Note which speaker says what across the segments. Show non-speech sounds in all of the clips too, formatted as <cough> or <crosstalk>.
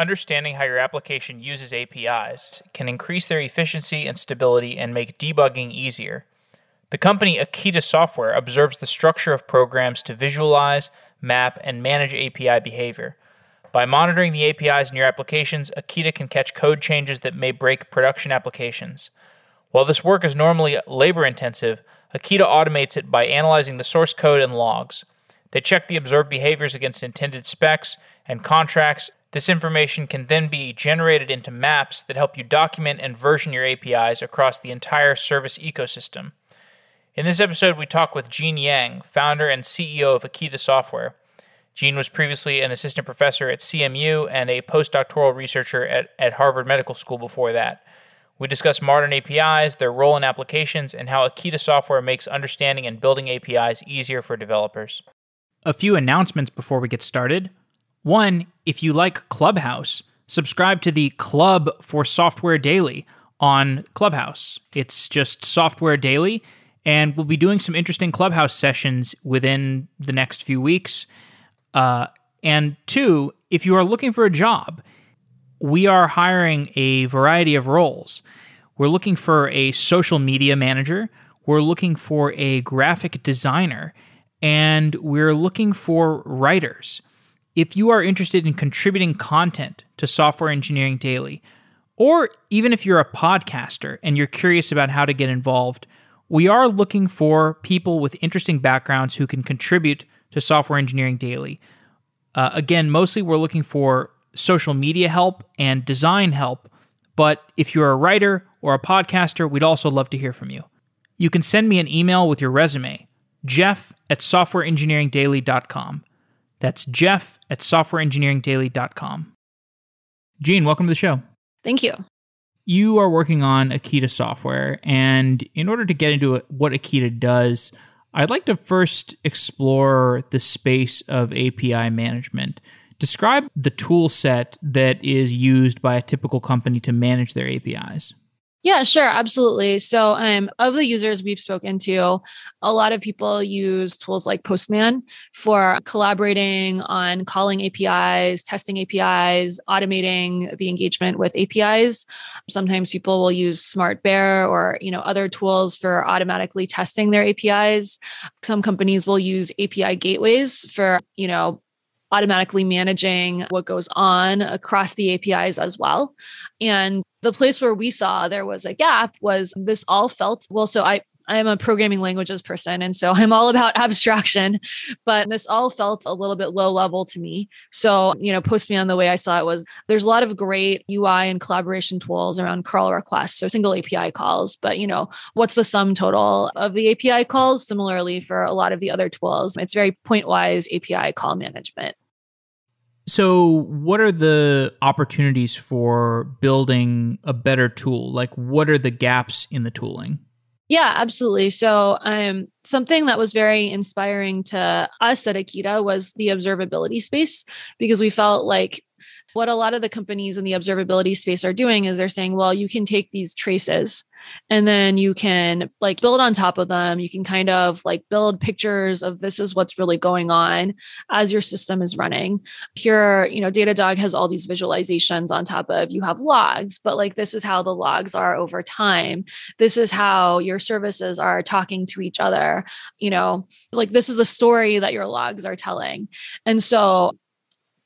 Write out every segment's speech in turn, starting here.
Speaker 1: Understanding how your application uses APIs can increase their efficiency and stability and make debugging easier. The company Akita Software observes the structure of programs to visualize, map, and manage API behavior. By monitoring the APIs in your applications, Akita can catch code changes that may break production applications. While this work is normally labor intensive, Akita automates it by analyzing the source code and logs. They check the observed behaviors against intended specs and contracts. This information can then be generated into maps that help you document and version your APIs across the entire service ecosystem. In this episode, we talk with Jean Yang, founder and CEO of Akita Software. Gene was previously an assistant professor at CMU and a postdoctoral researcher at, at Harvard Medical School before that. We discuss modern APIs, their role in applications, and how Akita software makes understanding and building APIs easier for developers. A few announcements before we get started. One, if you like Clubhouse, subscribe to the Club for Software Daily on Clubhouse. It's just Software Daily, and we'll be doing some interesting Clubhouse sessions within the next few weeks. Uh, and two, if you are looking for a job, we are hiring a variety of roles. We're looking for a social media manager, we're looking for a graphic designer, and we're looking for writers. If you are interested in contributing content to Software Engineering Daily, or even if you're a podcaster and you're curious about how to get involved, we are looking for people with interesting backgrounds who can contribute to Software Engineering Daily. Uh, again, mostly we're looking for social media help and design help. But if you're a writer or a podcaster, we'd also love to hear from you. You can send me an email with your resume, jeff at softwareengineeringdaily.com. That's jeff at softwareengineeringdaily.com. Jean, welcome to the show.
Speaker 2: Thank you.
Speaker 1: You are working on Akita software, and in order to get into what Akita does, I'd like to first explore the space of API management. Describe the tool set that is used by a typical company to manage their APIs.
Speaker 2: Yeah, sure, absolutely. So, um, of the users we've spoken to, a lot of people use tools like Postman for collaborating on calling APIs, testing APIs, automating the engagement with APIs. Sometimes people will use SmartBear or you know other tools for automatically testing their APIs. Some companies will use API gateways for you know automatically managing what goes on across the APIs as well. And the place where we saw there was a gap was this all felt well. So I, I am a programming languages person, and so I'm all about <laughs> abstraction, but this all felt a little bit low level to me. So, you know, post me on the way I saw it was there's a lot of great UI and collaboration tools around curl requests, so single API calls, but, you know, what's the sum total of the API calls? Similarly, for a lot of the other tools, it's very pointwise API call management.
Speaker 1: So, what are the opportunities for building a better tool? Like, what are the gaps in the tooling?
Speaker 2: Yeah, absolutely. So, um, something that was very inspiring to us at Akita was the observability space because we felt like what a lot of the companies in the observability space are doing is they're saying, well, you can take these traces and then you can like build on top of them. You can kind of like build pictures of this is what's really going on as your system is running. Here, you know, Datadog has all these visualizations on top of you have logs, but like this is how the logs are over time. This is how your services are talking to each other. You know, like this is a story that your logs are telling. And so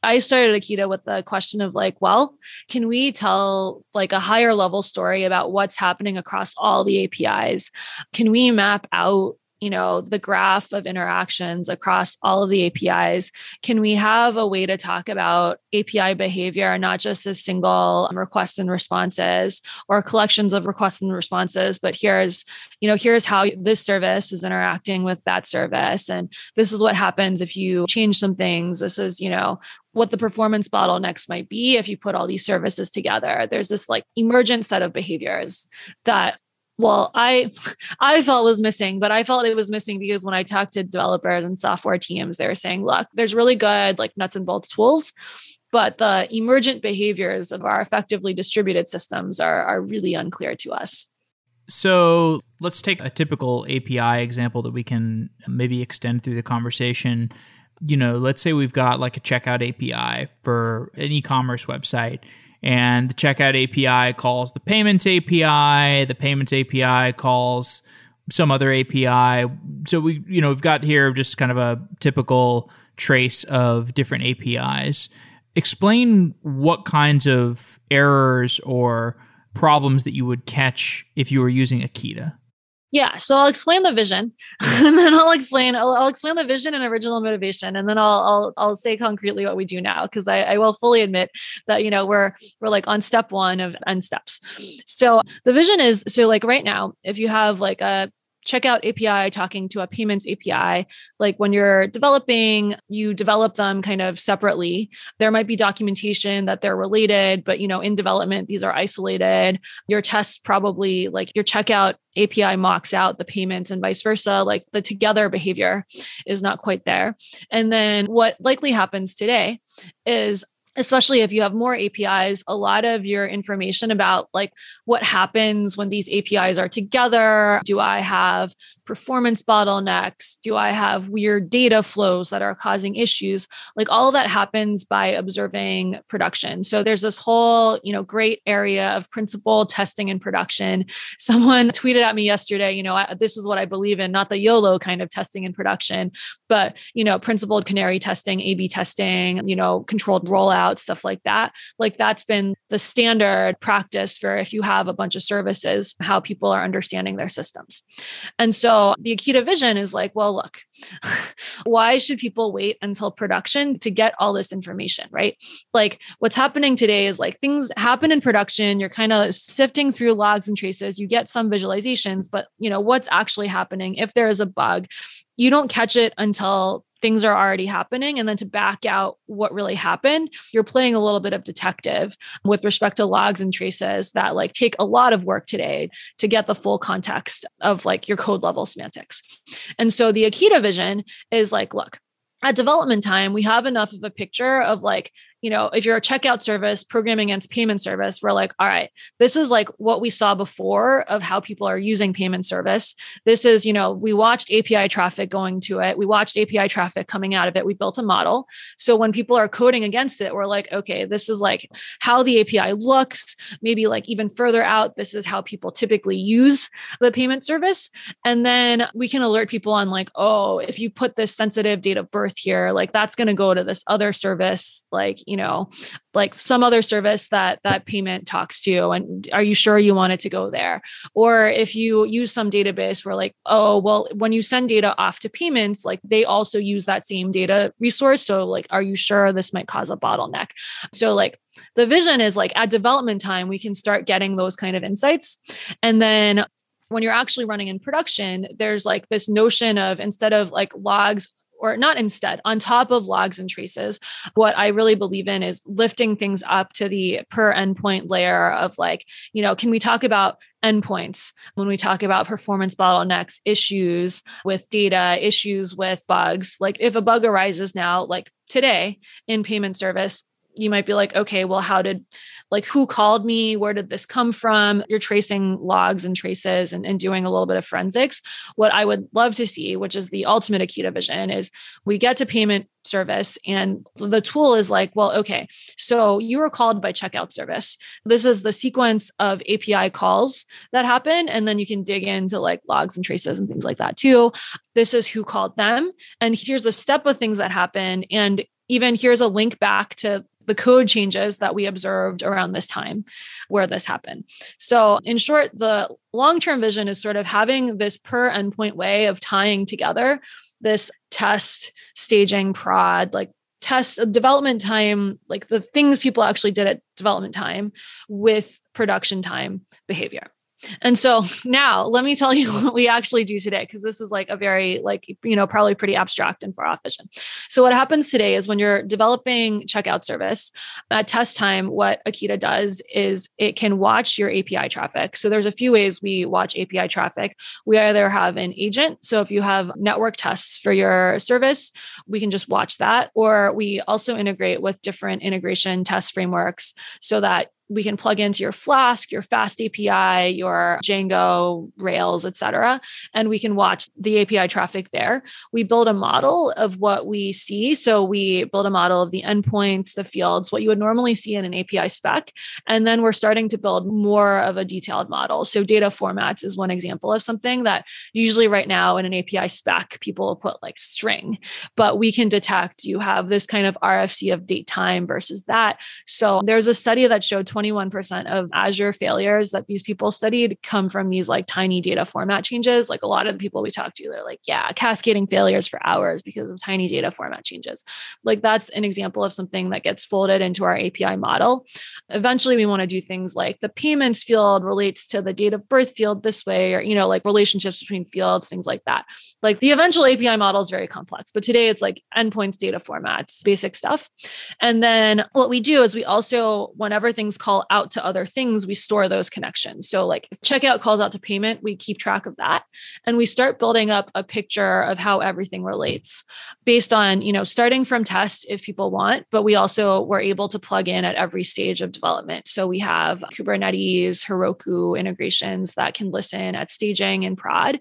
Speaker 2: I started Akita with the question of like, well, can we tell like a higher level story about what's happening across all the APIs? Can we map out you know the graph of interactions across all of the apis can we have a way to talk about api behavior not just as single requests and responses or collections of requests and responses but here's you know here's how this service is interacting with that service and this is what happens if you change some things. This is you know what the performance bottlenecks might be if you put all these services together. There's this like emergent set of behaviors that well i <laughs> i felt was missing but i felt it was missing because when i talked to developers and software teams they were saying look there's really good like nuts and bolts tools but the emergent behaviors of our effectively distributed systems are, are really unclear to us.
Speaker 1: So let's take a typical api example that we can maybe extend through the conversation. You know, let's say we've got like a checkout API for an e-commerce website and the checkout API calls the payments API, the payments API calls some other API. So we, you know, we've got here just kind of a typical trace of different APIs. Explain what kinds of errors or problems that you would catch if you were using Akita.
Speaker 2: Yeah, so I'll explain the vision, <laughs> and then I'll explain I'll, I'll, explain the vision and original motivation, and then I'll I'll, I'll say concretely what we do now because I, I will fully admit that you know we're we're like on step one of end steps. So the vision is so like right now, if you have like a checkout API talking to a payments API. Like when you're developing, you develop them kind of separately. There might be documentation that they're related, but you know, in development, these are isolated. Your tests probably like your checkout API mocks out the payments and vice versa. Like the together behavior is not quite there. And then what likely happens today is especially if you have more APIs, a lot of your information about like what happens when these APIs are together. Do I have performance bottlenecks? Do I have weird data flows that are causing issues? Like all of that happens by observing production. So there's this whole, you know, great area of principled testing in production. <laughs> Someone tweeted at me yesterday, you know, this is what I believe in, not the YOLO kind of testing in production, but, you know, principled canary testing, A B testing, you know, controlled rollout, stuff like that. Like that's been the standard practice for if you have a bunch of services, how people are understanding their systems. And so so the Akita vision is like, well, look, <laughs> why should people wait until production to get all this information, right? Like what's happening today is like things happen in production, you're kind of sifting through logs and traces, you get some visualizations, but you know, what's actually happening if there is a bug, you don't catch it until things are already happening and then to back out what really happened you're playing a little bit of detective with respect to logs and traces that like take a lot of work today to get the full context of like your code level semantics. And so the akita vision is like look at development time we have enough of a picture of like you know, if you're a checkout service programming against payment service, we're like, all right, this is like what we saw before of how people are using payment service. This is, you know, we watched API traffic going to it. We watched API traffic coming out of it. We built a model. So when people are coding against it, we're like, okay, this is like how the API looks. Maybe like even further out, this is how people typically use the payment service. And then we can alert people on like, oh, if you put this sensitive date of birth here, like that's going to go to this other service, like, you know like some other service that that payment talks to and are you sure you want it to go there? Or if you use some database where like oh well when you send data off to payments like they also use that same data resource. So like are you sure this might cause a bottleneck? So like the vision is like at development time we can start getting those kind of insights. And then when you're actually running in production there's like this notion of instead of like logs or not instead, on top of logs and traces, what I really believe in is lifting things up to the per endpoint layer of like, you know, can we talk about endpoints when we talk about performance bottlenecks, issues with data, issues with bugs? Like if a bug arises now, like today in payment service, you might be like, okay, well, how did like who called me? Where did this come from? You're tracing logs and traces and, and doing a little bit of forensics. What i would love to see which is the ultimate akita vision is we get to payment service and the tool is like well okay so you were called by checkout service. This is the sequence of api calls that happen and then you can dig into like logs and traces and things like that too. This is who called them and here's a step of things that happen and even here's a link back to the code changes that we observed around this time where this happened. So, in short, the long term vision is sort of having this per endpoint way of tying together this test, staging, prod, like test development time, like the things people actually did at development time with production time behavior. And so now let me tell you <laughs> what we actually do today, because this is like a very, like, you know, probably pretty abstract and far off vision. So what happens today is when you're developing checkout service at test time, what Akita does is it can watch your API traffic. So there's a few ways we watch API traffic. We either have an agent. So if you have network tests for your service, we can just watch that. Or we also integrate with different integration test frameworks so that we can plug into your Flask, your Fast API, your Django, Rails, etc., and we can watch the API traffic there. We build a model of what we see. So we build a model of the endpoints, the fields, what you would normally see in an API spec, and then we're starting to build more of a detailed model. So data formats is one example of something that usually right now in an API spec people put like string, but we can detect you have this kind of RFC of date time versus that. So there's a study that showed 21% of Azure failures that these people studied come from these like tiny data format changes. Like a lot of the people we talked to, they're like, yeah, cascading failures for hours because of tiny data format changes. Like that's an example of something that gets folded into our API model. Eventually, we want to do things like the payments field relates to the date of birth field this way, or, you know, like relationships between fields, things like that. Like the eventual API model is very complex, but today it's like endpoints, data formats, basic stuff. And then what we do is we also, whenever things call out to other things, we store those connections. So, like if checkout calls out to payment, we keep track of that. And we start building up a picture of how everything relates based on, you know, starting from test if people want, but we also were able to plug in at every stage of development. So, we have Kubernetes, Heroku integrations that can listen at staging and prod.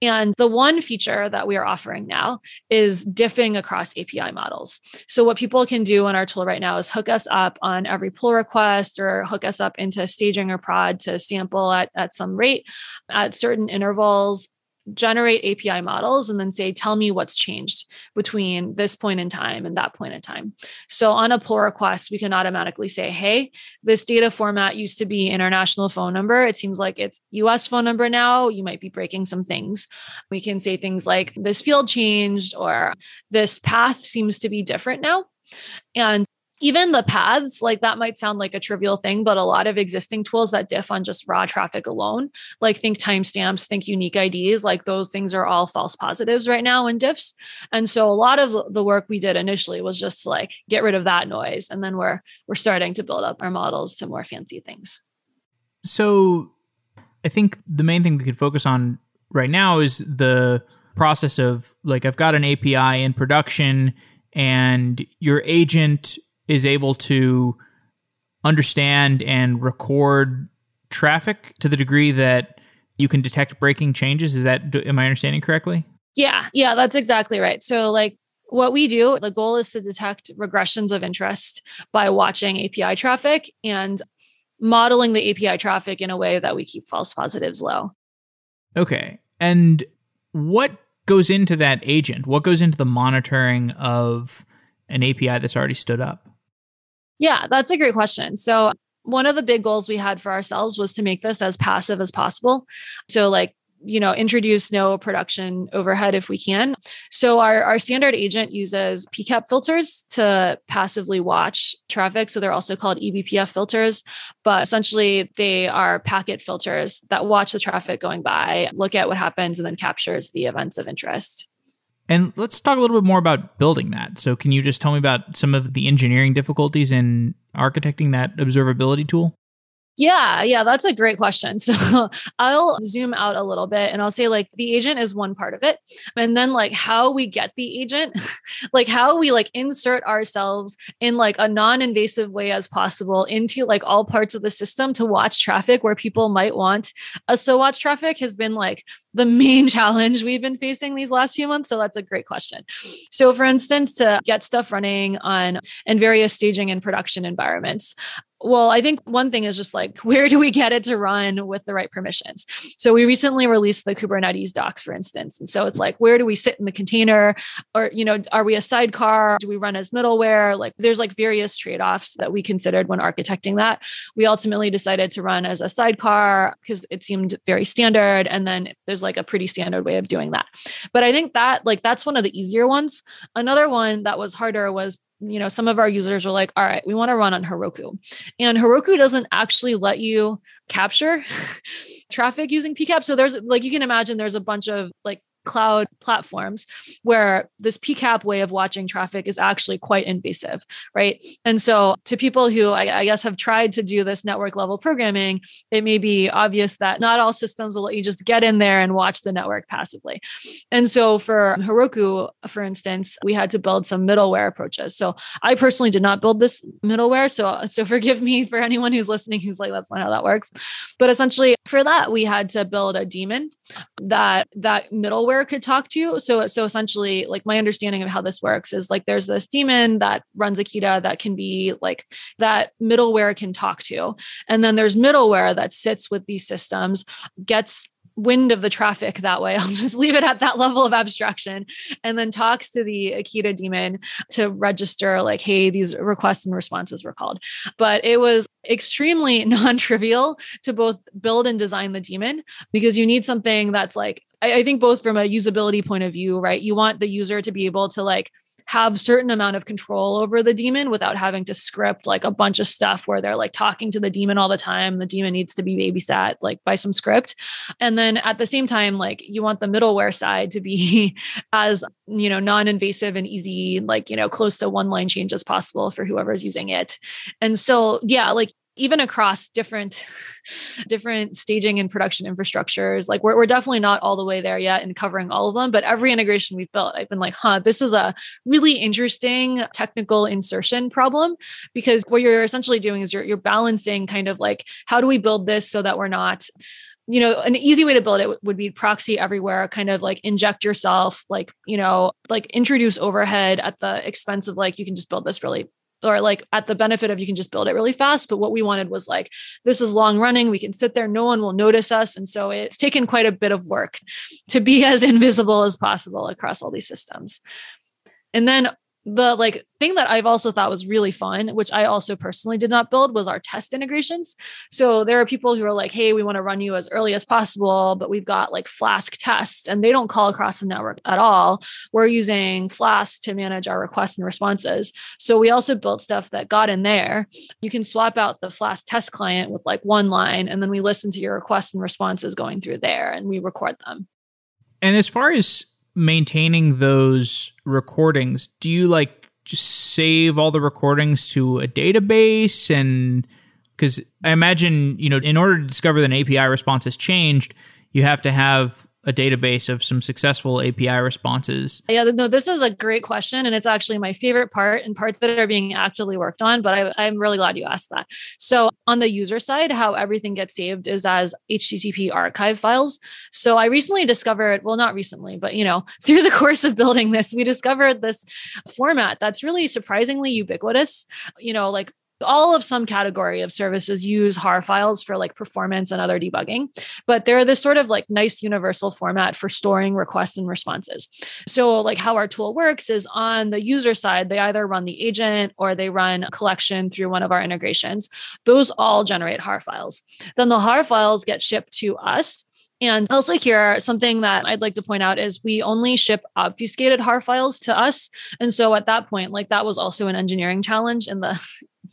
Speaker 2: And the one feature that we are offering now is diffing across API models. So, what people can do on our tool right now is hook us up on every pull request or hook us up into staging or prod to sample at, at some rate at certain intervals generate API models and then say, tell me what's changed between this point in time and that point in time. So on a pull request, we can automatically say, hey, this data format used to be international phone number. It seems like it's US phone number now. You might be breaking some things. We can say things like this field changed or this path seems to be different now. And even the paths, like that might sound like a trivial thing, but a lot of existing tools that diff on just raw traffic alone, like think timestamps, think unique IDs, like those things are all false positives right now in diffs. And so a lot of the work we did initially was just to like get rid of that noise. And then we're we're starting to build up our models to more fancy things.
Speaker 1: So I think the main thing we could focus on right now is the process of like I've got an API in production and your agent is able to understand and record traffic to the degree that you can detect breaking changes. Is that am I understanding correctly?
Speaker 2: Yeah, yeah, that's exactly right. So like what we do, the goal is to detect regressions of interest by watching API traffic and modeling the API traffic in a way that we keep false positives low.
Speaker 1: Okay. And what goes into that agent? What goes into the monitoring of an API that's already stood up?
Speaker 2: Yeah, that's a great question. So, one of the big goals we had for ourselves was to make this as passive as possible. So, like, you know, introduce no production overhead if we can. So our, our standard agent uses PCAP filters to passively watch traffic. So they're also called eBPF filters, but essentially they are packet filters that watch the traffic going by, look at what happens, and then captures the events of interest.
Speaker 1: And let's talk a little bit more about building that. So, can you just tell me about some of the engineering difficulties in architecting that observability tool?
Speaker 2: Yeah, yeah, that's a great question. <laughs> So I'll zoom out a little bit and I'll say, like, the agent is one part of it. And then, like, how we get the agent, <laughs> like, how we like insert ourselves in like a non invasive way as possible into like all parts of the system to watch traffic where people might want us to watch traffic has been like the main <laughs> challenge we've been facing these last few months. So that's a great question. So, for instance, to get stuff running on in various staging and production environments, well, I think one thing is just like, <laughs> where do we get it to run with the right permissions? So we recently released the Kubernetes docs, for instance. And so it's like, where do we sit in the container? Or, you know, are we a sidecar? Do we run as middleware? Like there's like various trade-offs that we considered when architecting that. We ultimately decided to run as a sidecar because it seemed very standard. And then there's like a pretty standard way of doing that. But I think that like that's one of the easier ones. Another one that was harder was you know, some of our users were like, all right, we want to run on Heroku. And Heroku doesn't actually let you capture <laughs> traffic using PCAP. So there's like, you can imagine there's a bunch of like cloud platforms where this PCAP way of watching traffic is actually quite invasive, right? And so, to people who I, I, guess have tried to do this network level programming, it may be obvious that not all systems will let you just get in there and watch the network passively. And so, for Heroku, for instance, we had to build some middleware approaches. So, I personally did not build this middleware. So, so <laughs> forgive me for anyone who's listening who's like, that's not how that works. But essentially, for that, we had to build a daemon that that middleware could talk to. you. So so essentially, like my understanding of how this works is like there's this daemon that runs Akita that can be like that middleware can talk to, and then there's middleware that sits with these systems, gets wind of the traffic that way. <laughs> I'll just leave it at that level of abstraction and then talks to the Akita daemon to register, like, hey, these requests and responses were called. But it was extremely <laughs> non trivial to both build and design the daemon because you need something that's like, I, I think both from a usability point of view, right? You want the user to be able to like, have certain amount of control over the daemon without having to script like a bunch of stuff where they're like talking to the daemon all the time. The daemon needs to be babysat like by some script. And then at the same time like you want the middleware side to be <laughs> as you know non-invasive and easy like you know close to one line change as possible for whoever's using it. And so yeah like even across different <laughs> different staging and production infrastructures like we're, we're definitely not all the way there yet in covering all of them but every integration we've built i've been like huh this is a really interesting technical insertion problem because what you're essentially doing is you're, you're balancing kind of like how do we build this so that we're not you know, an easy way to build it would be proxy everywhere, kind of like inject yourself, like, you know, like introduce overhead at the expense of like, you can just build this really or like at the benefit of you can just build it really fast. But what we wanted was like, this is long running. We can sit there, no one will notice us. And so it's taken quite a bit of work to be <laughs> as invisible as possible across all these systems. And then the like thing that I've also thought was really fun, which I also personally did not build, was our test integrations. So there are people who are like, hey, we want to run you as early as possible, but we've got like Flask tests and they don't call across the network at all. We're using Flask to manage our requests and responses. So we also built stuff that got in there. You can swap out the Flask test client with like one line, and then we listen to your requests and responses going through there and we record them.
Speaker 1: And as far as maintaining those recordings, do you like just save all the recordings to a database? And because I imagine, you know, in order to discover that an API response has changed, you have to have a database of some successful API responses?
Speaker 2: Yeah, no, this is a great question. And it's actually my favorite part and parts that are being actively worked on. But I, am really glad you asked that. So, on the user side, how everything gets saved is as HTTP archive files. So, I recently discovered, well, not recently, but you know, <laughs> through the course of building this, we discovered this format that's really surprisingly ubiquitous. You know, like all of some category of services use har files for like performance and other debugging but they're this sort of like nice universal format for storing requests and responses. So like how our tool works is on the user side they either run the agent or they run collection through one of our integrations. Those all generate har files. Then the har files get shipped to us. And also here, something that I'd like to point out is we only ship obfuscated HAR files to us. And so at that point, like that was also an engineering challenge in the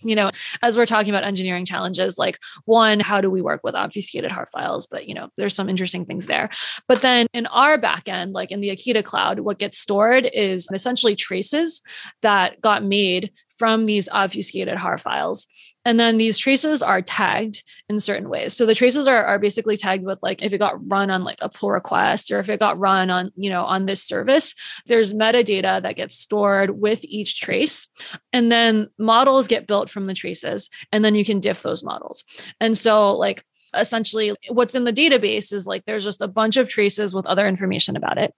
Speaker 2: you know, as we're talking about engineering challenges, like one, how do we work with obfuscated HAR files? But, you know, there's some interesting things there. But then in our backend, like in the Akita cloud, what gets stored is essentially traces that got made from these obfuscated HAR files. And then these traces are tagged in certain ways. So the traces are, are basically tagged with like if it got run on like a pull request or if it got run on, you know, on this service, there's metadata that gets stored with each trace. And then models get built from the traces. And then you can diff those models. And so like essentially what's in the database is like there's just a bunch of traces with other information about it.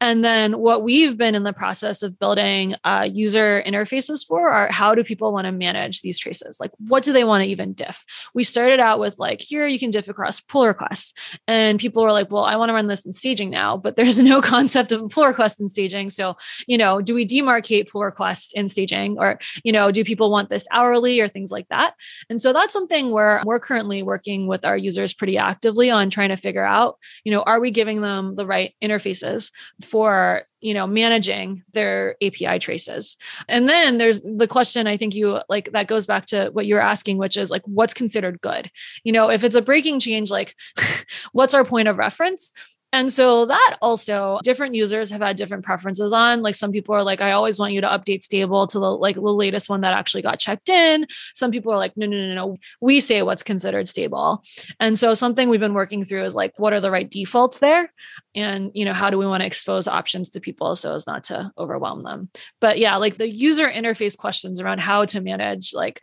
Speaker 2: And then what we've been in the process of building uh, user interfaces for are how do people want to manage these traces? Like what do they want to even diff? We started out with like, here you can diff across pull requests. And people were like, well, I want to run this in staging now, but <laughs> there's no concept of a pull request in staging. So, you know, do we demarcate pull requests in staging or, you know, do people want this hourly or things like that? And so that's something where we're currently working with our users pretty actively on trying to figure out, you know, are we giving them the right interfaces for, you know, managing their API traces? And then there's the question I think you like that goes back to what you're asking, which is like, what's considered good? You know, if it's a breaking change, like, <laughs> what's our point of reference? And so that also different users have had different preferences on. Like some people are like, I always want you to update stable to the like the latest one that actually got checked in. Some people are like, no, no, no, no. We say what's considered stable. And so something we've been working through is like, what are the right defaults there? And you know, how do we want to expose options to people so as not to overwhelm them? But yeah, like the user interface questions around how to manage like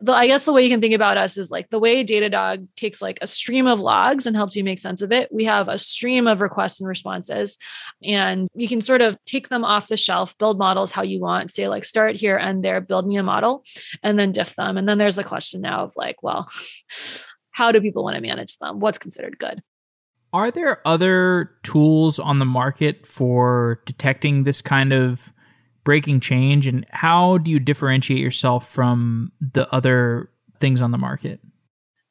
Speaker 2: the I guess the way you can think about us is like the way Datadog takes like a stream of logs and helps you make sense of it. We have a stream of requests and responses, and you can sort of take them off the shelf, build models how you want, say like start here and there, build me a model, and then diff them. And then there's the question now of like, well, <laughs> how do people want to manage them? What's considered good?
Speaker 1: Are there other tools on the market for detecting this kind of breaking change and how do you differentiate yourself from the other things on the market?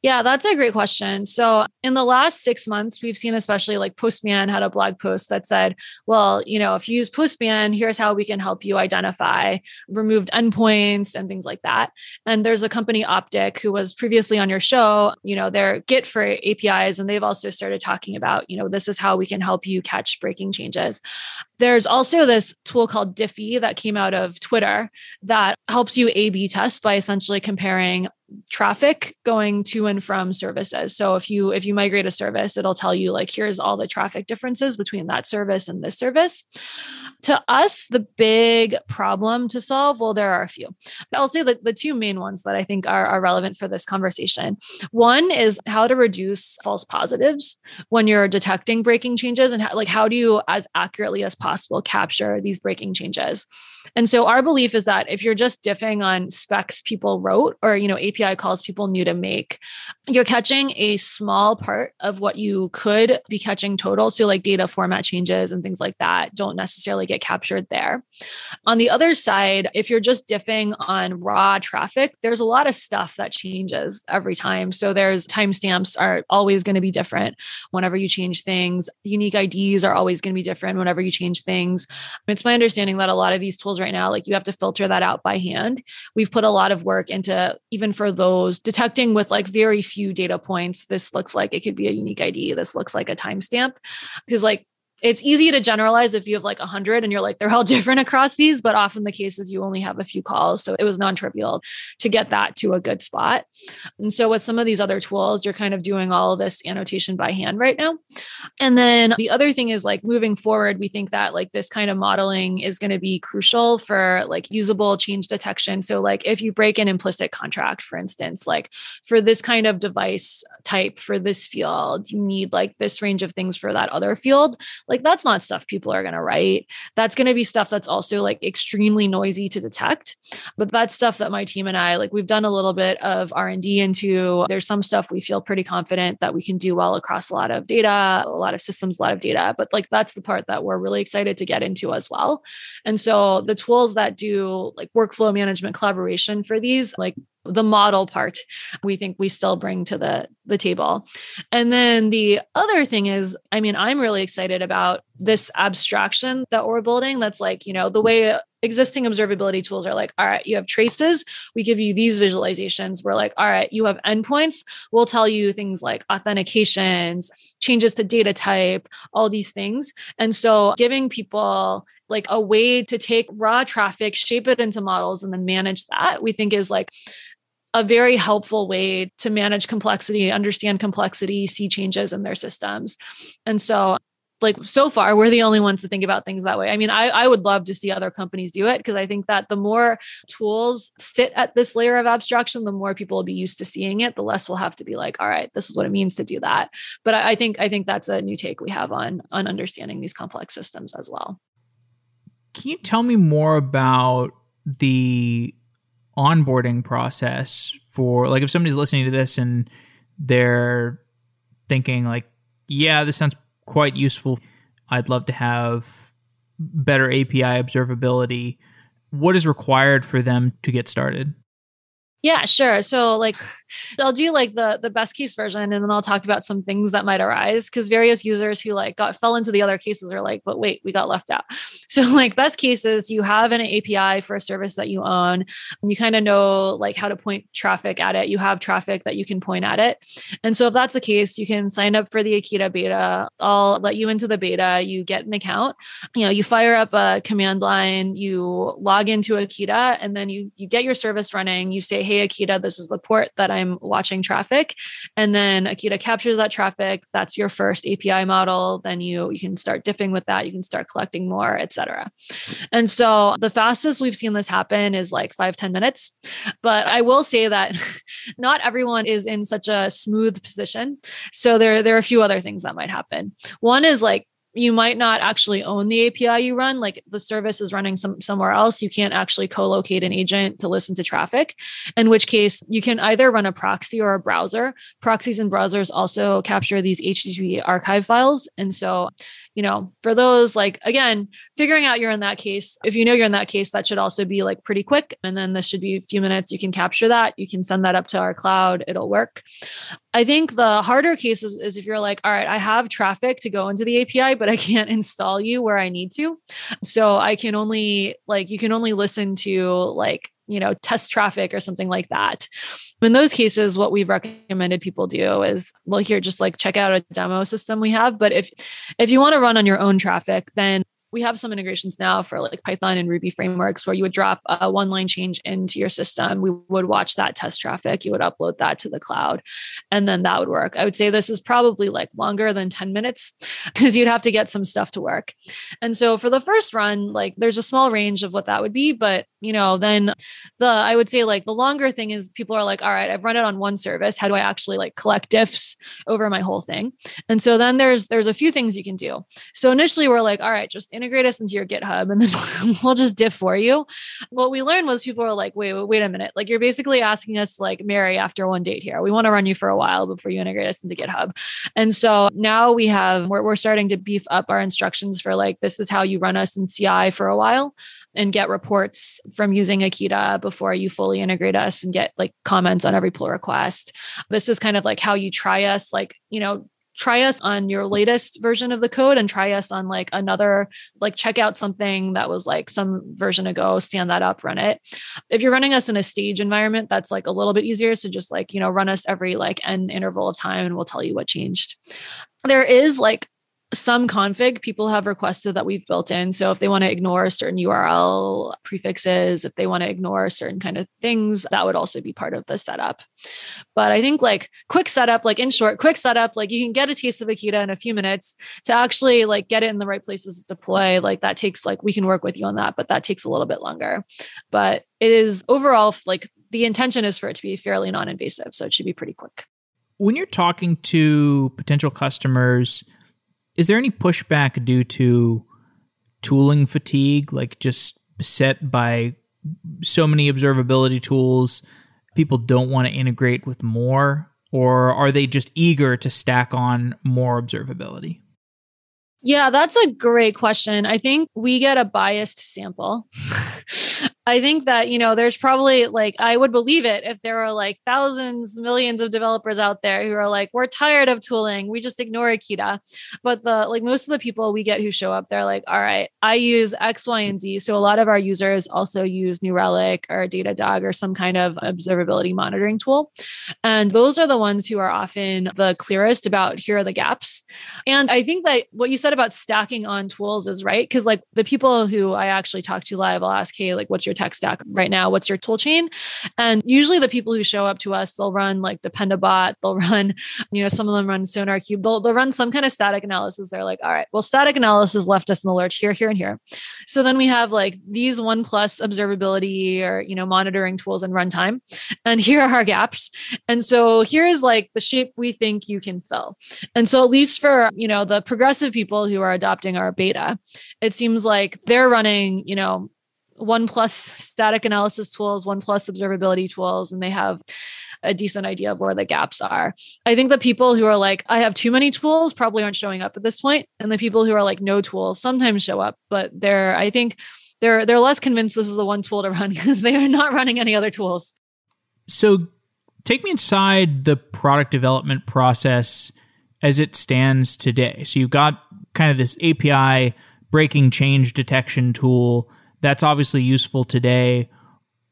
Speaker 2: Yeah, that's a great question. So, in the last six months, we've seen especially like Postman had a blog post that said, well, you know, if you use Postman, here's how we can help you identify removed endpoints and things like that. And there's a company, Optic, who was previously on your show, you know, they're Git for APIs, and they've also started talking about, you know, this is how we can help you catch breaking changes. There's also this tool called Diffy that came out of Twitter that helps you A B test by essentially comparing traffic going to and from services. So if you if you migrate a service it'll tell you like here's all the traffic differences between that service and this service. To us the big problem to solve well there are a few. I'll say the, the two main ones that i think are, are relevant for this conversation. One is how to reduce false positives when you're detecting breaking changes and how, like how do you as accurately as possible capture these breaking changes? And so our belief is that if you're just diffing on specs people wrote or you know API calls people knew to make, you're catching a small part of what you could be catching total. So like data format changes and things like that don't necessarily get captured there. On the other side, if you're just diffing on raw traffic, there's a lot of stuff that changes every time. So there's timestamps are always going to be different whenever you change things. Unique IDs are always going to be different whenever you change things. It's my understanding that a lot of these tools right now, like you have to filter that out by hand. We've put a lot of work into even for those detecting with like very few data points. This looks like it could be a unique ID. This looks like a timestamp. Because like it's easy to generalize if you have like 100 and you're like they're all <laughs> different across these but often the case is you only have a few calls so it was non-trivial to get that to a good spot. And so with some of these other tools you're kind of doing all of this annotation by hand right now. And then the other thing is like moving forward we think that like this kind of modeling is going to be crucial for like usable change detection. So like if you break an implicit contract for instance like for this kind of device type for this field you need like this range of things for that other field like that's not stuff people are going to write. That's going to be stuff that's also like extremely noisy to detect. But that's stuff that my team and I like we've done a little bit of R&D into. There's some stuff we feel pretty confident that we can do well across a lot of data, a lot of systems, a lot of data, but like that's the part that we're really excited to get into as well. And so the tools that do like workflow management collaboration for these like the model part we think we still bring to the the table. And then the other thing is i mean i'm really excited about this abstraction that we're building that's like you know the way existing observability tools are like all right you have traces. We give you these visualizations. We're like all right you have endpoints. We'll tell you things like authentications changes to data type all these things. And so giving people like a way to take raw traffic shape it into models and then manage that we think is like a very helpful way to manage complexity, understand complexity, see changes in their systems. And so like so far we're the only ones to think about things that way. I mean i, I would love to see other companies do it because i think that the more tools sit at this layer of abstraction the more people will be used to seeing it the less we'll have to be like all right this is what it means to do that. But I, I think i think that's a new take we have on on understanding these complex systems as well.
Speaker 1: Can you tell me more about the onboarding process for like if somebody's listening to this and they're thinking like yeah this sounds quite useful. I'd love to have better api observability what is required for them to get started
Speaker 2: Yeah, sure. So like I'll do like the the best case version and then I'll talk about some things that might arise because various users who like got fell into the other cases are like, but wait, we got left out. <laughs> So like best cases, you have an API for a service that you own. And you kind of know like how to point traffic at it. You have traffic that you can point at it. And so if that's the case, you can sign up for the Akita beta. I'll let you into the beta. You get an account. You know, you fire up a command line, you log into Akita, and then you you get your service running. You say, hey, Akita, this is the port that I'm watching traffic. And then Akita captures that traffic. That's your first API model. Then you you can start diffing with that. You can start collecting more, etc. And so the fastest we've seen this happen is like five ten minutes. But I will say that <laughs> not everyone is in such a smooth position. So there, there are a few other things that might happen. One is like you might not actually own the API you run. Like the service is running some somewhere else. You can't actually co-locate an agent to listen to traffic. In which case, you can either run a proxy or a browser. Proxies and browsers also capture these HTTP archive files, and so you know, for those, like, again, figuring out you're in that case, if you know you're in that case, that should also be like pretty quick. And then this should be a few minutes. You can capture that. You can send that up to our cloud. It'll work. I think the harder case is, is if you're like, all right, I have traffic to go into the API, but I can't <laughs> install you where I need to. So I can only, like, you can only listen to like you know, test traffic or something like that. In those cases, what we've recommended people do is, well, here, just like check out a demo system we have. But if if you want to run on your own traffic, then we have some integrations now for like Python and Ruby frameworks where you would drop a one line change into your system. We would watch that test traffic. You would upload that to the cloud, and then that would work. I would say this is probably like longer than 10 minutes <laughs> because you'd have to get some stuff to work. And so for the first run, like there's a small range of what that would be. But, you know, then the, I would say like the longer thing is people are like, all right, I've run it on one service. How do I actually like collect diffs over my whole thing? And so then there's, there's a few things you can do. So initially we're like, all right, just integrate us into your GitHub and then <laughs> we'll just diff for you. What we learned was people are like, wait, wait, wait a minute. Like you're basically asking us like marry after one date here. We want to run you for a while before you integrate us into GitHub. And so now we have, we're, we're starting to beef up our instructions for like, this is how you run us in CI for a while and get reports from using Akita before you fully integrate us and get like comments on every pull request. This is kind of like how you try us, like, you know, try us on your latest version of the code and try us on like another like check out something that was like some version ago stand that up run it. If you're running us in a stage environment that's like a little bit easier. So just like you know run us every like n interval of time and we'll tell you what changed. There is like some config people have requested that we've built in. So if they want to ignore certain URL prefixes, if they want to ignore certain kind of things, that would also be part of the setup. But I think like quick setup, like in short, quick setup, like you can get a taste of Akita in a few minutes to actually like get it in the right places to deploy. Like that takes like we can work with you on that, but that takes a little bit longer. But it is overall like the intention is for it to be fairly non-invasive. So it should be pretty quick.
Speaker 1: When you're talking to potential customers, is there any pushback due to tooling fatigue, like just beset by so many observability tools? People don't want to integrate with more, or are they just eager to stack on more observability?
Speaker 2: Yeah, that's a great question. I think we get a biased sample. <laughs> I think that, you know, there's probably like, I would believe it if there are like thousands, millions of developers out there who are like, we're tired of tooling. We just ignore Akita. But the like most of the people we get who show up, they're like, all right, I use X, Y, and Z. So a lot of our users also use New Relic or Datadog or some kind of observability monitoring tool. And those are the ones who are often the clearest about here are the gaps. And I think that what you said about stacking on tools is right. Cause like the people who I actually talk to live, I'll ask, hey, like, what's your tech stack right now? What's your tool chain? And usually the people who show up to us, they'll run like Dependabot, they'll <laughs> run, you know, some of them run SonarQube, they'll, they'll run some kind of static analysis. They're like, all right, well, static analysis left us in the lurch here, here, and here. So then we have like these one plus observability or, you know, monitoring tools and runtime. And here are our gaps. And so here is like the shape we think you can fill. And so at least for, you know, the progressive people who are adopting our beta, it seems like they're running, you know, one plus static analysis tools, one plus observability tools, and they have a decent idea of where the gaps are. I think the people who are like, I have too many tools probably aren't showing up at this point. And the people who are like, no tools sometimes show up, but they're, I think they're, they're less convinced this is the one tool to <laughs> run because they are not running any other tools.
Speaker 1: So, take me inside the product development process as it stands today. So, you've got kind of this API breaking change detection tool that's obviously useful today.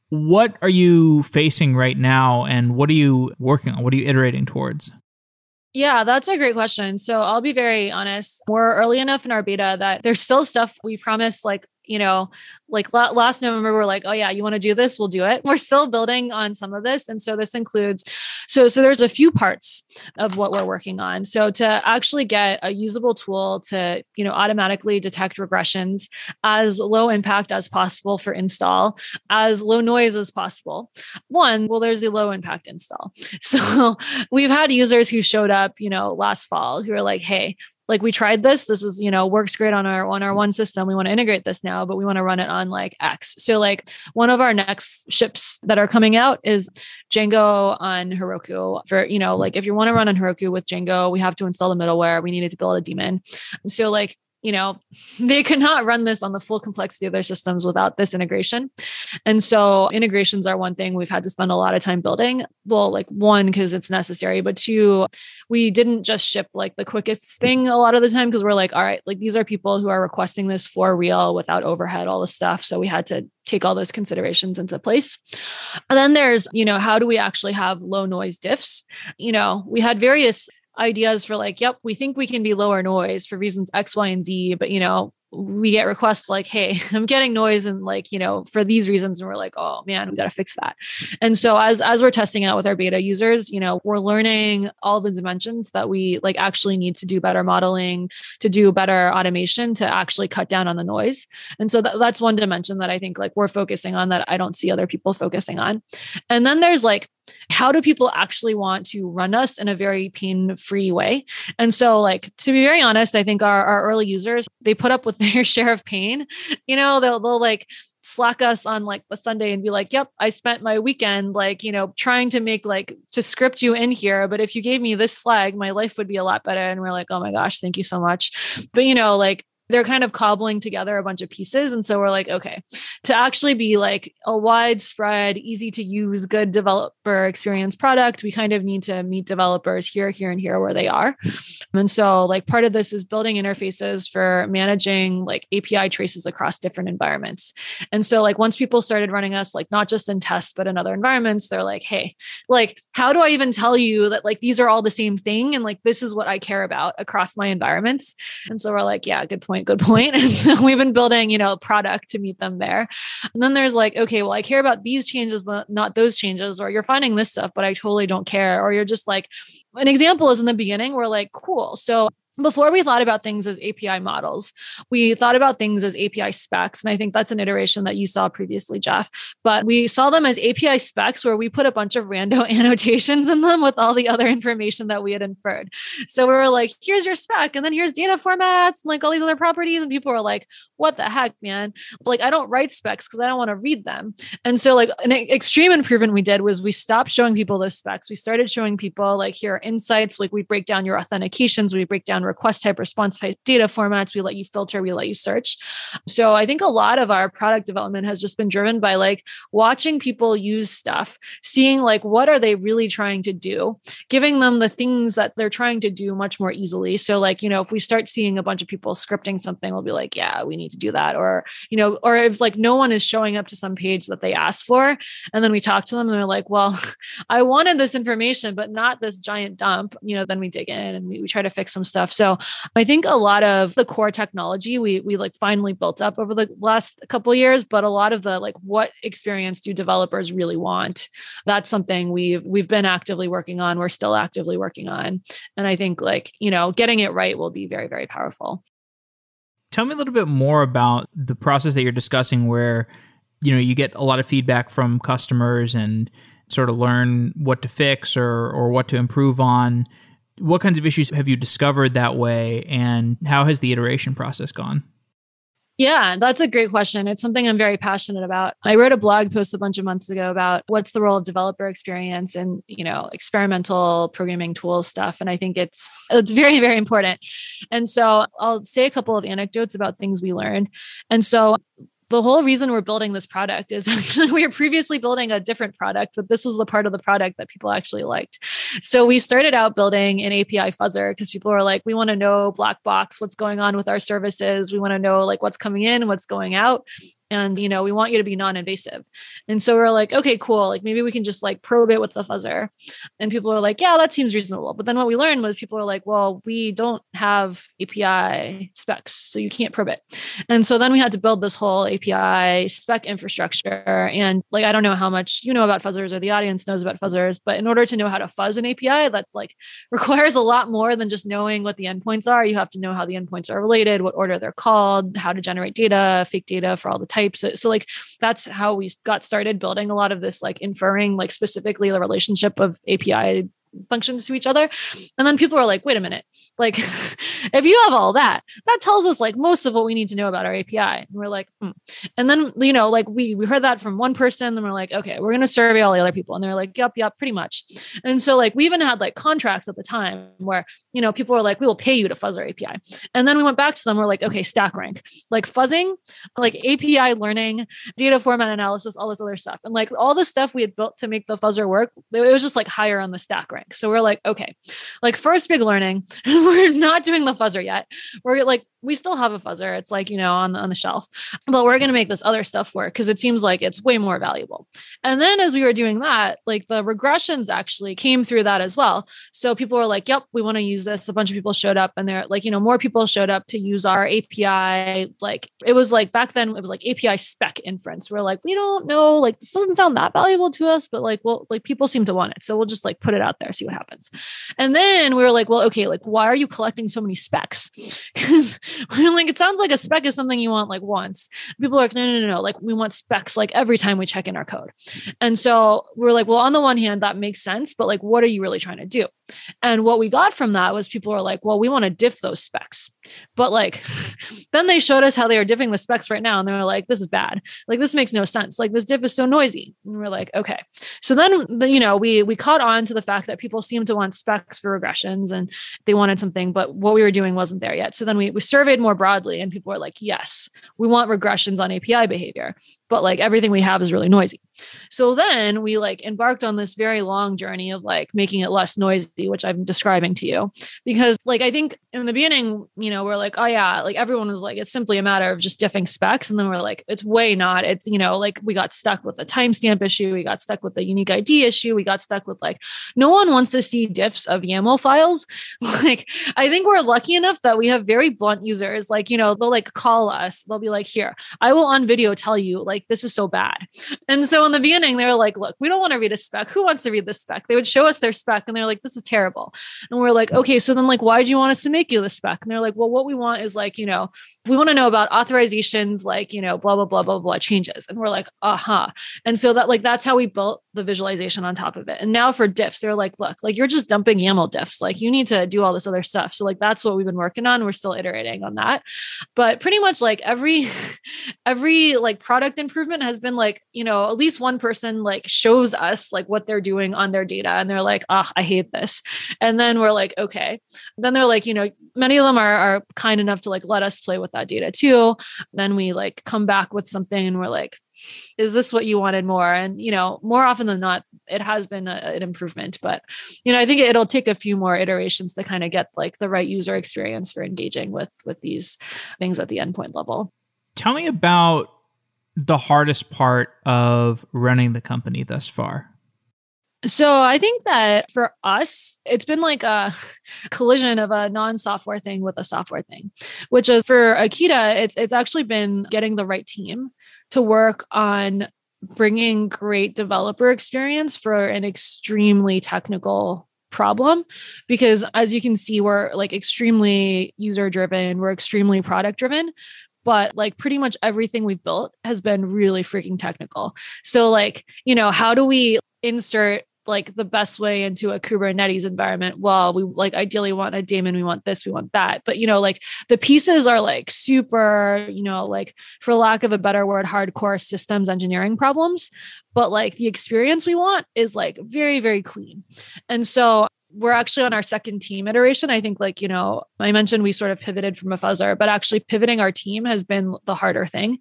Speaker 1: What are you facing right now, and what are you working on? What are you iterating towards?
Speaker 2: Yeah, that's a great question. So I'll be very honest. We're early enough in our beta that there's still stuff we promised like you know, like last November, we're like, oh yeah, you want to do this? We'll do it. We're still building on some of this. And so this includes, so, so there's a few parts of what we're working on. So to actually get a usable tool to, you know, automatically detect regressions as low impact as possible for install, as low noise as possible. One, well, there's the low impact install. <laughs> So we've had users who showed up, you know, last fall who are like, hey, like we tried this this is you know works great on our on our one system we want to integrate this now but we want to run it on like x. So like one of our next ships that are coming out is django on heroku for you know like if you want to run on heroku with django we have to install the middleware we needed to build a daemon. So like you know, <laughs> they could not run this on the full complexity of their systems without this integration. And so integrations are one thing we've had to spend a lot of time building. Well, like one, because it's necessary, but two, we didn't just ship like the quickest thing a lot of the time because we're like, all right, like these are people who are requesting this for real without overhead, all the stuff. So we had to take all those considerations into place. And then there's, you know, how do we actually have low noise diffs? You know, we had various ideas for like, yep, we think we can be lower noise for reasons X, Y, and Z, but you know, we get requests like, hey, <laughs> I'm getting noise and like, you know, for these reasons. And we're like, oh man, we got to fix that. And so as as we're testing out with our beta users, you know, we're learning all the dimensions that we like actually need to do better modeling, to do better automation, to actually cut down on the noise. And so that, that's one dimension that I think like we're focusing on that I don't see other people focusing on. And then there's like how do people actually want to run us in a very pain free way? And so, like, to be very honest, I think our, our early users, they put up with <laughs> their share of pain. You know, they'll, they'll like, slack us on like a Sunday and be like, yep, I spent my weekend like, you know, trying to make like to script you in here. But if you gave me this flag, my life would be a lot better. And we're like, oh my gosh, thank you so much. But you know, like they're kind of cobbling together a bunch of pieces. And so we're like, okay, to actually be like a widespread, easy to use, good developer experience product, we kind of need to meet developers here, here, and here where they are. And so, like, part of this is building interfaces for managing like API traces across different environments. And so, like, once people started running us, like, not just in tests, but in other environments, they're like, hey, like, how do I even tell you that like these are all the same thing? And like, this is what I care about across my environments. And so we're like, yeah, good point point, good point. <laughs> And so we've been building, you know, product to meet them there. And then there's like, okay, well, I care about these changes, but not those changes, or you're finding this stuff, but I totally don't care. Or you're just like, an example is in the beginning, we're like, cool. So before we thought about things as API models, we thought about things as API specs. And I think that's an iteration that you saw previously, Jeff. But we saw them as API specs where we put a bunch of rando <laughs> annotations in them with all the other information that we had inferred. So we were like, here's your spec, and then here's data formats and like all these other properties. And people were like, what the heck, man? Like, I don't write specs because I don't want to read them. And so, like, an extreme improvement we did was we stopped showing people those specs. We started showing people, like, here are insights. Like, we break down your authentications, we break down request type, response type data formats. We let you filter, we let you search. So I think a lot of our product development has just been driven by like watching people use stuff, seeing like what are they really trying to do, giving them the things that they're trying to do much more easily. So like, you know, if we start seeing a bunch of people scripting something, we'll be like, yeah, we need to do that. Or, you know, or if like no one is showing up to some page that they asked for, and then we talk to them and they're like, well, <laughs> I wanted this information, but not this giant dump, you know, then we dig in and we, we try to fix some stuff. So I think a lot of the core technology we we like finally built up over the last couple years, but a lot of the like what experience do developers really want? That's something we've we've been actively working on. We're still actively working on. And I think like, you know, getting it right will be very, very powerful.
Speaker 1: Tell me a little bit more about the process that you're discussing where, you know, you get a lot of feedback from customers and sort of learn what to fix or or what to improve on what kinds of issues have you discovered that way, and how has the iteration process gone?
Speaker 2: Yeah, that's a great question. It's something I'm very passionate about. I wrote a blog post a bunch of months ago about what's the role of developer experience and, you know, experimental programming tools stuff and I think it's it's very very important. And so I'll say a couple of anecdotes about things we learned. And so the whole reason we're building this product is <laughs> actually we were previously building a different product, but this was the part of the product that people actually liked. So we started out building an API fuzzer because people were like, we want to know black box, what's going on with our services. We want to know like what's coming in, what's going out and you know we want you to be non-invasive. And so we're like okay cool like maybe we can just like probe it with the fuzzer. And people are like yeah that seems reasonable. But then what we learned was people are like well we don't have api specs so you can't probe it. And so then we had to build this whole api spec infrastructure and like i don't know how much you know about fuzzers or the audience knows about fuzzers but in order to know how to fuzz an api that like <laughs> requires a lot more than just knowing what the endpoints are. You have to know how the endpoints are related what order they're called how to generate data fake data for all the types. So, so like that's how we got started building a lot of this, like inferring like specifically the relationship of API functions to each other. And then people are like, wait a minute, like <laughs> if you have all that, that tells us like most of what we need to know about our API. And we're like, hmm. and then you know, like we we heard that from one person, then we're like, okay, we're gonna survey all the other people. And they're like, yep, yep, pretty much. And so like we even had like contracts at the time where you know people were like, we will pay you to fuzz our API. And then we went back to them, we're like, okay, stack rank, like fuzzing, like API learning, data format analysis, all this other stuff. And like all the stuff we had built to make the fuzzer work, it was just like higher on the stack rank. So we're like, okay, like first big learning, <laughs> we're not doing the fuzzer yet. We're like we still have a fuzzer. It's like, you know, on the, on the shelf, but we're going to make this other stuff work because it seems like it's way more valuable. And then as we were doing that, like the regressions actually came through that as well. So people were like, yep, we want to use this. A bunch of people showed up and they're like, you know, more people showed up to use our API. Like it was like back then, it was like API spec inference. We're like, we don't know, like this doesn't sound that valuable to us, but like, well, like people seem to want it. So we'll just like put it out there, see what happens. And then we were like, well, okay, like why are you collecting so many specs? <laughs> Because we're like, it sounds like a spec is something you want like once. People are like, no, no, no, no. Like we want specs like every time we check in our code. And so we're like, well, on the one hand, that makes sense, but like, what are you really trying to do? And what we got from that was people are like, well, we want to diff those specs. But like, <laughs> then they showed us how they are diffing the specs right now. And they were like, this is bad. Like, this makes no sense. Like, this diff is so noisy. And we're like, okay. So then, the, you know, we, we caught on to the fact that people seem to want specs for regressions and they wanted something, but what we were doing wasn't there yet. So then we, we surveyed more broadly and people were like, yes, we want regressions on API behavior, but like everything we have is really noisy. So then we like embarked on this very long journey of like making it less noisy, which I'm describing to you. Because like I think in the beginning, you know, we're like, oh yeah, like everyone was like, it's simply a matter of just diffing specs. And then we're like, it's way not. It's, you know, like we got stuck with the timestamp issue, we got stuck with the unique ID issue, we got stuck with like no one wants to see diffs of YAML files. <laughs> like I think we're lucky enough that we have very blunt users. Like, you know, they'll like call us, they'll be like, here, I will on video tell you like this is so bad. And so in the beginning, they were like, look, we don't want to read a spec. Who wants to read this spec? They would show us their spec and they're like, this is terrible. And we're like, okay, so then like, why do you want us to make you the spec? And they're like, well, what we want is like, you know, we want to know about authorizations, like, you know, blah, blah, blah, blah, blah changes. And we're like, uh-huh. And so that like, that's how we built the visualization on top of it. And now for diffs, they're like, look, like you're just dumping YAML diffs. Like you need to do all this other stuff. So like, that's what we've been working on. We're still iterating on that. But pretty much like every, <laughs> every like product improvement has been like, you know, at least one person like shows us like what they're doing on their data. And they're like, oh, I hate this. And then we're like, okay. Then they're like, you know, many of them are, are kind enough to like let us play with that data too. Then we like come back with something and we're like, is this what you wanted more? And you know more often than not it has been a, an improvement but you know i think it'll take a few more iterations to kind of get like the right user experience for engaging with with these things at the endpoint level.
Speaker 1: Tell me about the hardest part of running the company thus far.
Speaker 2: So I think that for us, it's been like a <laughs> collision of a non-software thing with a software thing, which is for Akita, it's it's actually been getting the right team to work on bringing great developer experience for an extremely technical problem because as you can see we're like extremely user driven we're extremely product driven but like pretty much everything we've built has been really freaking technical. So like you know how do we insert like the best way into a Kubernetes environment. Well, we like ideally want a daemon, we want this, we want that. But you know, like the pieces are like super, you know, like for lack of a better word, hardcore systems engineering problems. But like the experience we want is like very, very clean. And so we're actually on our second team iteration. I think, like, you know, I mentioned we sort of pivoted from a fuzzer, but actually pivoting our team has been the harder thing,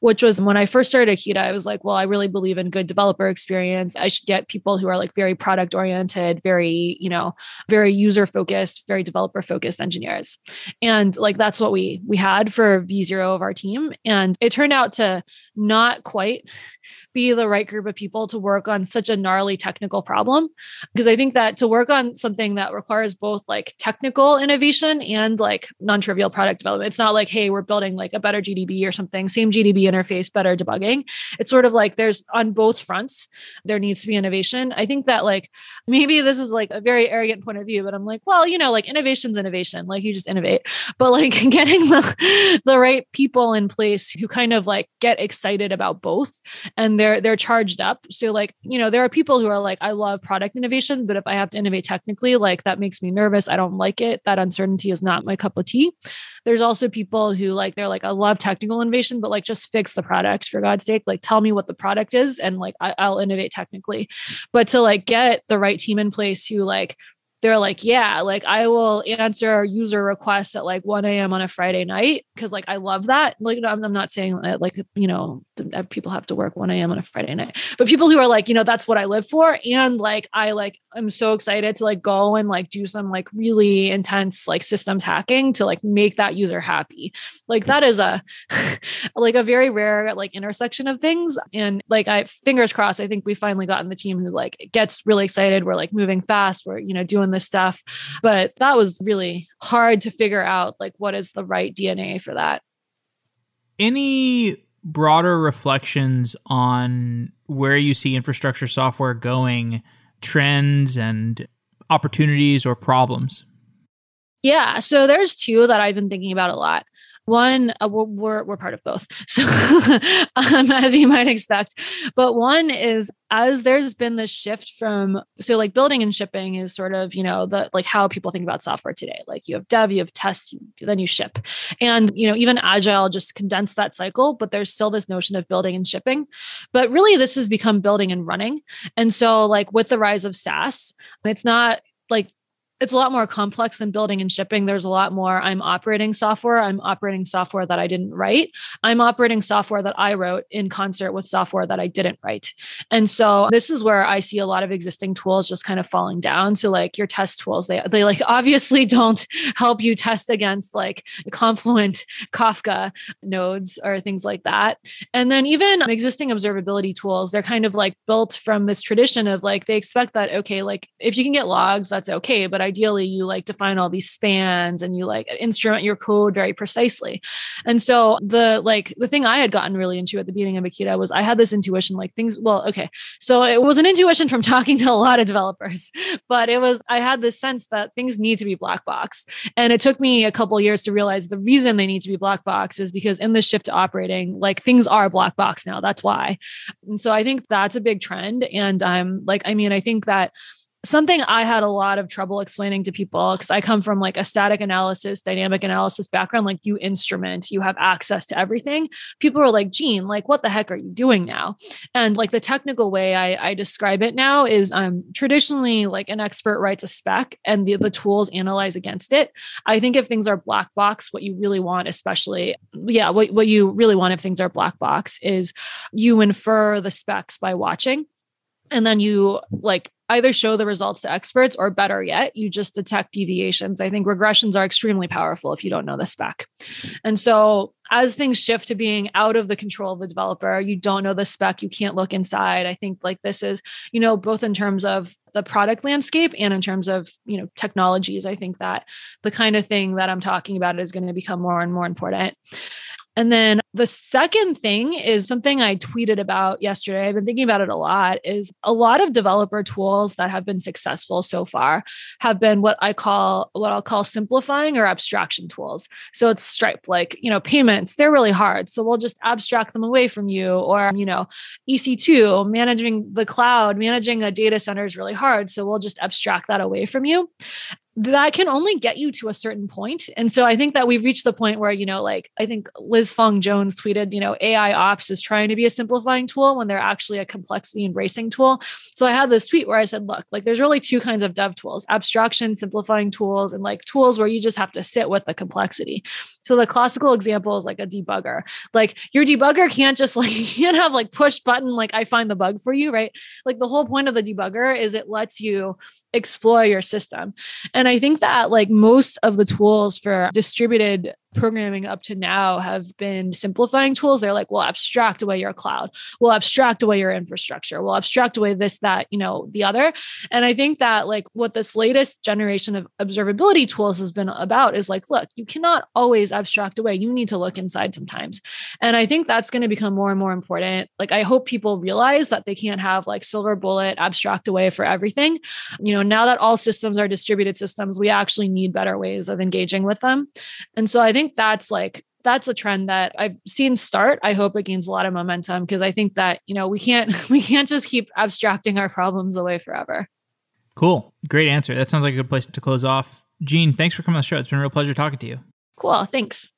Speaker 2: which was when I first started Akita, I was like, well, I really believe in good developer experience. I should get people who are like very product oriented, very, you know, very user focused, very developer focused engineers. And like that's what we we had for V0 of our team. And it turned out to not quite be the right group of people to work on such a gnarly technical problem. Because I think that to work on something that requires both like technical innovation and like non trivial product development, it's not like, hey, we're building like a better GDB or something, same GDB interface, better debugging. It's sort of like there's on both fronts, there needs to be innovation. I think that like <laughs> maybe this is like a very arrogant point of view, but I'm like, well, you know, like innovation's innovation, like you just innovate. But like <laughs> getting the, the right people in place who kind of like get excited about both and they're they're charged up. So like, you know, there are people who are like, I love product innovation, but if I have to innovate technically, like that makes me nervous. I don't like it. That uncertainty is not my cup of tea. There's also people who like they're like, I love technical innovation, but like just fix the product for God's sake. Like tell me what the product is and like I, I'll innovate technically. But to like get the right team in place who like they're like, yeah, like I will answer user requests at like 1 a.m. on a Friday night because like I love that. Like, I'm, I'm not saying that like, you know, people have to work 1 a.m. on a Friday night, but people who are like, you know, that's what I live for. And like, I like, I'm so excited to like go and like do some like really intense like systems hacking to like make that user happy. Like, that is a <laughs> like a very rare like intersection of things. And like, I fingers crossed, I think we finally gotten the team who like gets really excited. We're like moving fast. We're, you know, doing this stuff. But that was really hard to figure out like what is the right DNA for that.
Speaker 1: Any broader reflections on where you see infrastructure software going, trends and opportunities or problems?
Speaker 2: Yeah, so there's two that I've been thinking about a lot. One, uh, we're, we're part of both. <laughs> So, um, as you might expect. But one is as there's been this shift from, so like building and shipping is sort of, you know, the like how people think about software today. Like you have dev, you have test, then you ship. And, you know, even agile just condensed that cycle, but there's still this notion of building and shipping. But really, this has become building and running. And so, like with the rise of SaaS, it's not like it's a lot more complex than building and shipping. There's a lot more. I'm operating software. I'm operating software that I didn't write. I'm operating software that I wrote in concert with software that I didn't write. And so this is where I see a lot of existing tools just kind of falling down. So like your test tools, they they like obviously <laughs> don't help you test against like Confluent, Kafka nodes or things like that. And then even existing observability tools, they're kind of like built from this tradition of like they expect that okay, like if you can get logs, that's okay, but ideally you like define all these spans and you like instrument your code very precisely. And so the like the thing I had gotten really into at the beginning of Akita was I had this intuition like things well okay. So it was an intuition from <laughs> talking to a lot of developers but it was I had this sense that things need to be black box and it took me a couple years to realize the reason they need to be black box is because in the shift to operating like things are black box now. That's why. And so I think that's a big trend and I'm like I mean I think that something I had a lot of trouble explaining to people because I come from like a static analysis, dynamic analysis background. Like you instrument, you have access to everything. People are like, Jean, like what the heck are you doing now? And like the technical way I, I describe it now is um traditionally like an expert writes a spec and the, the tools analyze against it. I think if things are black box, what you really want, especially, yeah, what, what you really want if things are black box is you infer the specs by watching and then you like either show the results to experts or better yet, you just detect deviations. I think regressions are extremely powerful if you don't know the spec. And so as things shift to being out of the control of the developer, you don't know the spec, you can't look inside. I think like this is, you know, both in terms of the product landscape and in terms of, you know, technologies, I think that the kind of thing that I'm talking about is going to become more and more important. And then the second thing is something I tweeted about yesterday. I've been thinking about it a lot is a lot of developer tools that have been successful so far have been what I call what I'll call simplifying or abstraction tools. So it's Stripe like, you know, payments, they're really hard. So we'll just abstract them away from you or, you know, EC2, managing the cloud, managing a data center is really hard. So we'll just abstract that away from you that can only get you to a certain point. And so I think that we've reached the point where, you know, like I think Liz Fong Jones Jones tweeted, you know, AI ops is trying to be a simplifying tool when they're actually a complexity embracing tool. So I had this tweet where I said, look, like there's really two kinds of dev tools abstraction, simplifying tools, and like tools where you just have to sit with the complexity. So the classical example is like a debugger. Like your debugger can't just <laughs> like you have like push button like I find the bug for you, right? Like the whole point of the debugger is it lets you explore your system. And I think that like most of the tools for distributed programming up to now have been simplifying tools. They're like, we'll abstract away your cloud, we'll abstract away your infrastructure, we'll abstract away this, that, you know, the other. And I think that like what this latest generation of observability tools has been about is like, look, you cannot always abstract away. You need to look inside sometimes. And I think that's going to become more and more important. Like, I hope people realize that they can't have like silver bullet abstract away for everything. You know, now that all systems are distributed systems, we actually need better ways of engaging with them. And so I think think that's like that's a trend that I've seen start. I hope it gains a lot of momentum because I think that, you know, we can't <laughs> we can't just keep abstracting our problems away forever.
Speaker 1: Cool. Great answer. That sounds like a good place to close off. Jean, thanks for coming on the show. It's been a real pleasure talking to you.
Speaker 2: Cool. Thanks.